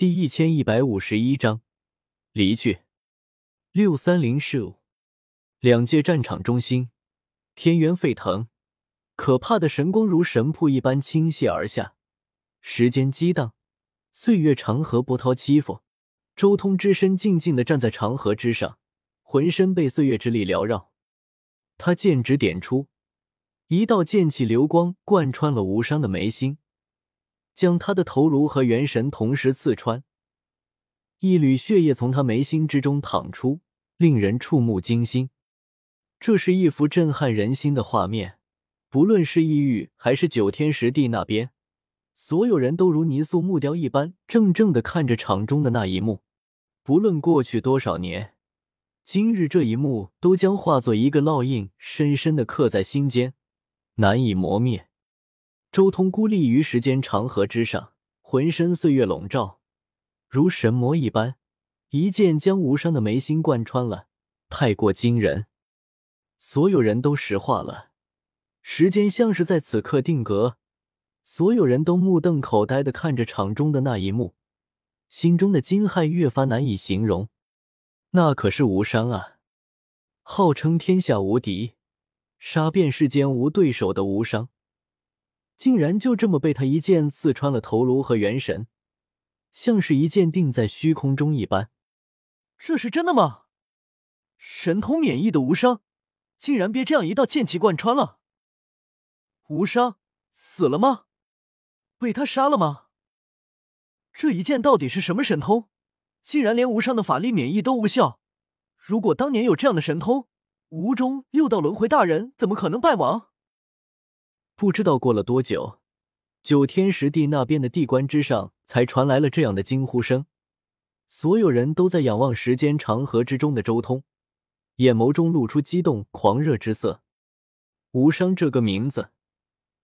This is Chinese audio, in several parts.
第一千一百五十一章离去。六三零事务，两界战场中心，天渊沸腾，可怕的神光如神瀑一般倾泻而下，时间激荡，岁月长河波涛起伏。周通只身静静的站在长河之上，浑身被岁月之力缭绕。他剑指点出，一道剑气流光贯穿了无伤的眉心。将他的头颅和元神同时刺穿，一缕血液从他眉心之中淌出，令人触目惊心。这是一幅震撼人心的画面，不论是异域还是九天十地那边，所有人都如泥塑木雕一般，怔怔的看着场中的那一幕。不论过去多少年，今日这一幕都将化作一个烙印，深深的刻在心间，难以磨灭。周通孤立于时间长河之上，浑身岁月笼罩，如神魔一般，一剑将无伤的眉心贯穿了，太过惊人。所有人都石化了，时间像是在此刻定格，所有人都目瞪口呆的看着场中的那一幕，心中的惊骇越发难以形容。那可是无伤啊，号称天下无敌，杀遍世间无对手的无伤。竟然就这么被他一剑刺穿了头颅和元神，像是一剑定在虚空中一般。这是真的吗？神通免疫的无伤，竟然被这样一道剑气贯穿了。无伤死了吗？被他杀了吗？这一剑到底是什么神通？竟然连无伤的法力免疫都无效。如果当年有这样的神通，无中六道轮回大人怎么可能败亡？不知道过了多久，九天十地那边的地关之上才传来了这样的惊呼声。所有人都在仰望时间长河之中的周通，眼眸中露出激动狂热之色。无伤这个名字，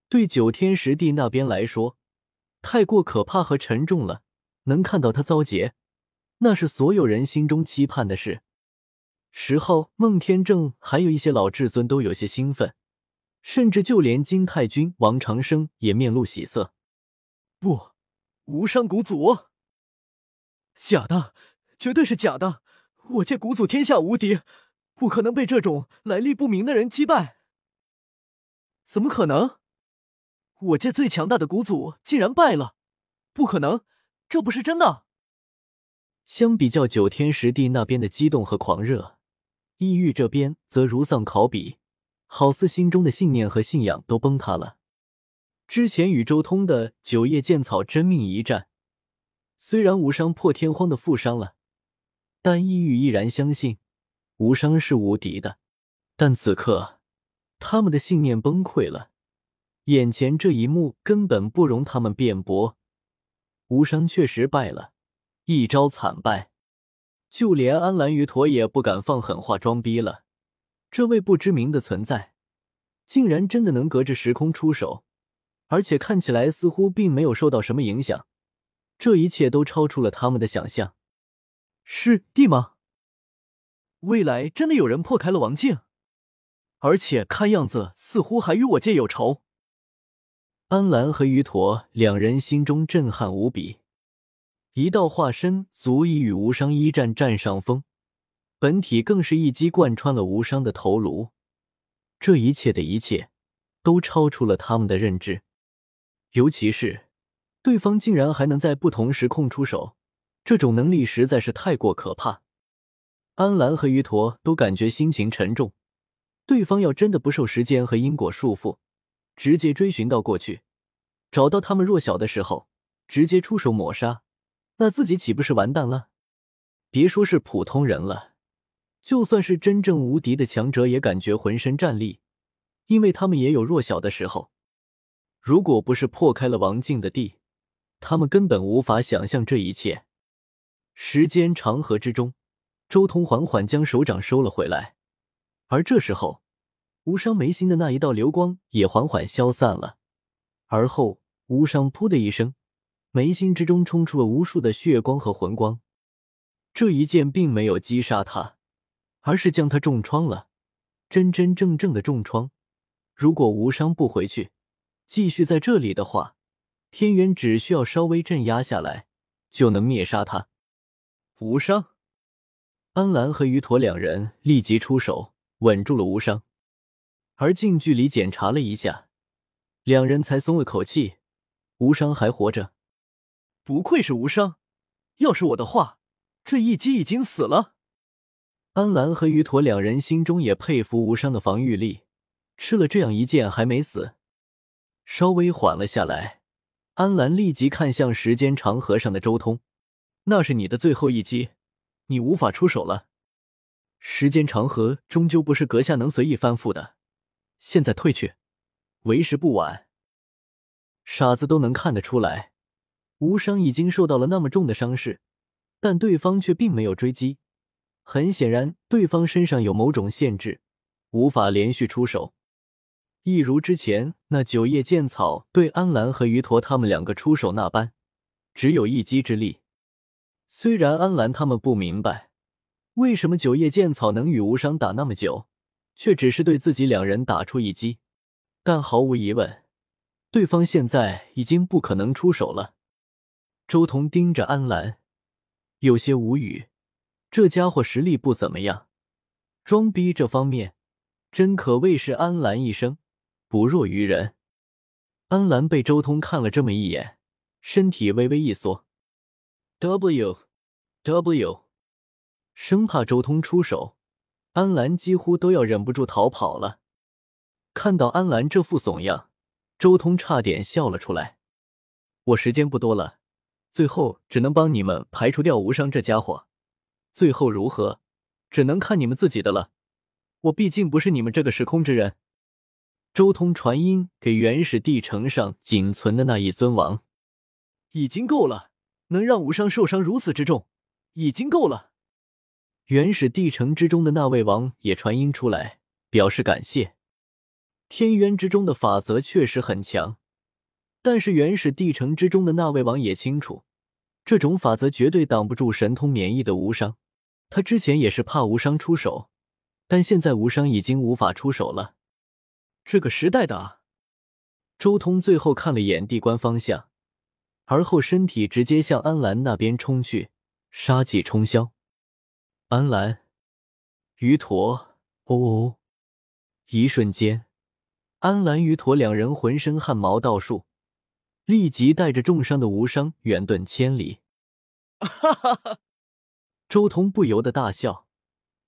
对九天十地那边来说，太过可怕和沉重了。能看到他遭劫，那是所有人心中期盼的事。十号、孟天正还有一些老至尊都有些兴奋。甚至就连金太君王长生也面露喜色。不，无伤古祖，假的，绝对是假的！我界古祖天下无敌，不可能被这种来历不明的人击败。怎么可能？我界最强大的古祖竟然败了？不可能，这不是真的。相比较九天十地那边的激动和狂热，异域这边则如丧考妣。好似心中的信念和信仰都崩塌了。之前与周通的九叶剑草真命一战，虽然无伤破天荒的负伤了，但异域依然相信无伤是无敌的。但此刻，他们的信念崩溃了。眼前这一幕根本不容他们辩驳，无伤确实败了，一招惨败，就连安澜与驼也不敢放狠话装逼了。这位不知名的存在，竟然真的能隔着时空出手，而且看起来似乎并没有受到什么影响。这一切都超出了他们的想象。是地吗？未来真的有人破开了王境，而且看样子似乎还与我界有仇。安澜和于陀两人心中震撼无比，一道化身足以与无伤一战占上风。本体更是一击贯穿了无伤的头颅，这一切的一切，都超出了他们的认知。尤其是对方竟然还能在不同时空出手，这种能力实在是太过可怕。安澜和鱼驼都感觉心情沉重。对方要真的不受时间和因果束缚，直接追寻到过去，找到他们弱小的时候，直接出手抹杀，那自己岂不是完蛋了？别说是普通人了。就算是真正无敌的强者，也感觉浑身战栗，因为他们也有弱小的时候。如果不是破开了王境的地，他们根本无法想象这一切。时间长河之中，周通缓缓将手掌收了回来，而这时候，无伤眉心的那一道流光也缓缓消散了。而后，无伤噗的一声，眉心之中冲出了无数的血光和魂光。这一剑并没有击杀他。而是将他重创了，真真正正的重创。如果无伤不回去，继续在这里的话，天元只需要稍微镇压下来，就能灭杀他。无伤。安澜和于陀两人立即出手，稳住了无伤，而近距离检查了一下，两人才松了口气，无伤还活着。不愧是无伤，要是我的话，这一击已经死了。安澜和于陀两人心中也佩服无伤的防御力，吃了这样一剑还没死。稍微缓了下来，安澜立即看向时间长河上的周通：“那是你的最后一击。”你无法出手了，时间长河终究不是阁下能随意翻覆的。现在退去，为时不晚。傻子都能看得出来，无伤已经受到了那么重的伤势，但对方却并没有追击。很显然，对方身上有某种限制，无法连续出手。一如之前那九叶剑草对安澜和于陀他们两个出手那般，只有一击之力。虽然安澜他们不明白为什么九叶剑草能与无伤打那么久，却只是对自己两人打出一击，但毫无疑问，对方现在已经不可能出手了。周彤盯着安澜，有些无语。这家伙实力不怎么样，装逼这方面真可谓是安澜一生不弱于人。安澜被周通看了这么一眼，身体微微一缩。W W，生怕周通出手，安澜几乎都要忍不住逃跑了。看到安澜这副怂样，周通差点笑了出来。我时间不多了，最后只能帮你们排除掉无伤这家伙。最后如何，只能看你们自己的了。我毕竟不是你们这个时空之人。周通传音给原始地城上仅存的那一尊王，已经够了。能让无伤受伤如此之重，已经够了。原始地城之中的那位王也传音出来，表示感谢。天渊之中的法则确实很强，但是原始地城之中的那位王也清楚，这种法则绝对挡不住神通免疫的无伤。他之前也是怕无伤出手，但现在无伤已经无法出手了。这个时代的啊，周通最后看了眼地关方向。而后，身体直接向安澜那边冲去，杀气冲霄。安澜、于陀，哦！一瞬间，安澜、于陀两人浑身汗毛倒竖，立即带着重伤的无伤远遁千里。哈哈哈！周通不由得大笑，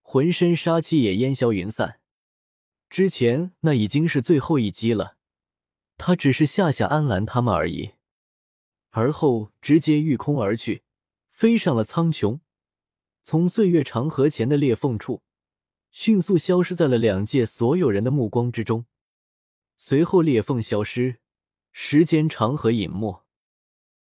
浑身杀气也烟消云散。之前那已经是最后一击了，他只是吓吓安澜他们而已。而后直接御空而去，飞上了苍穹，从岁月长河前的裂缝处，迅速消失在了两界所有人的目光之中。随后裂缝消失，时间长河隐没。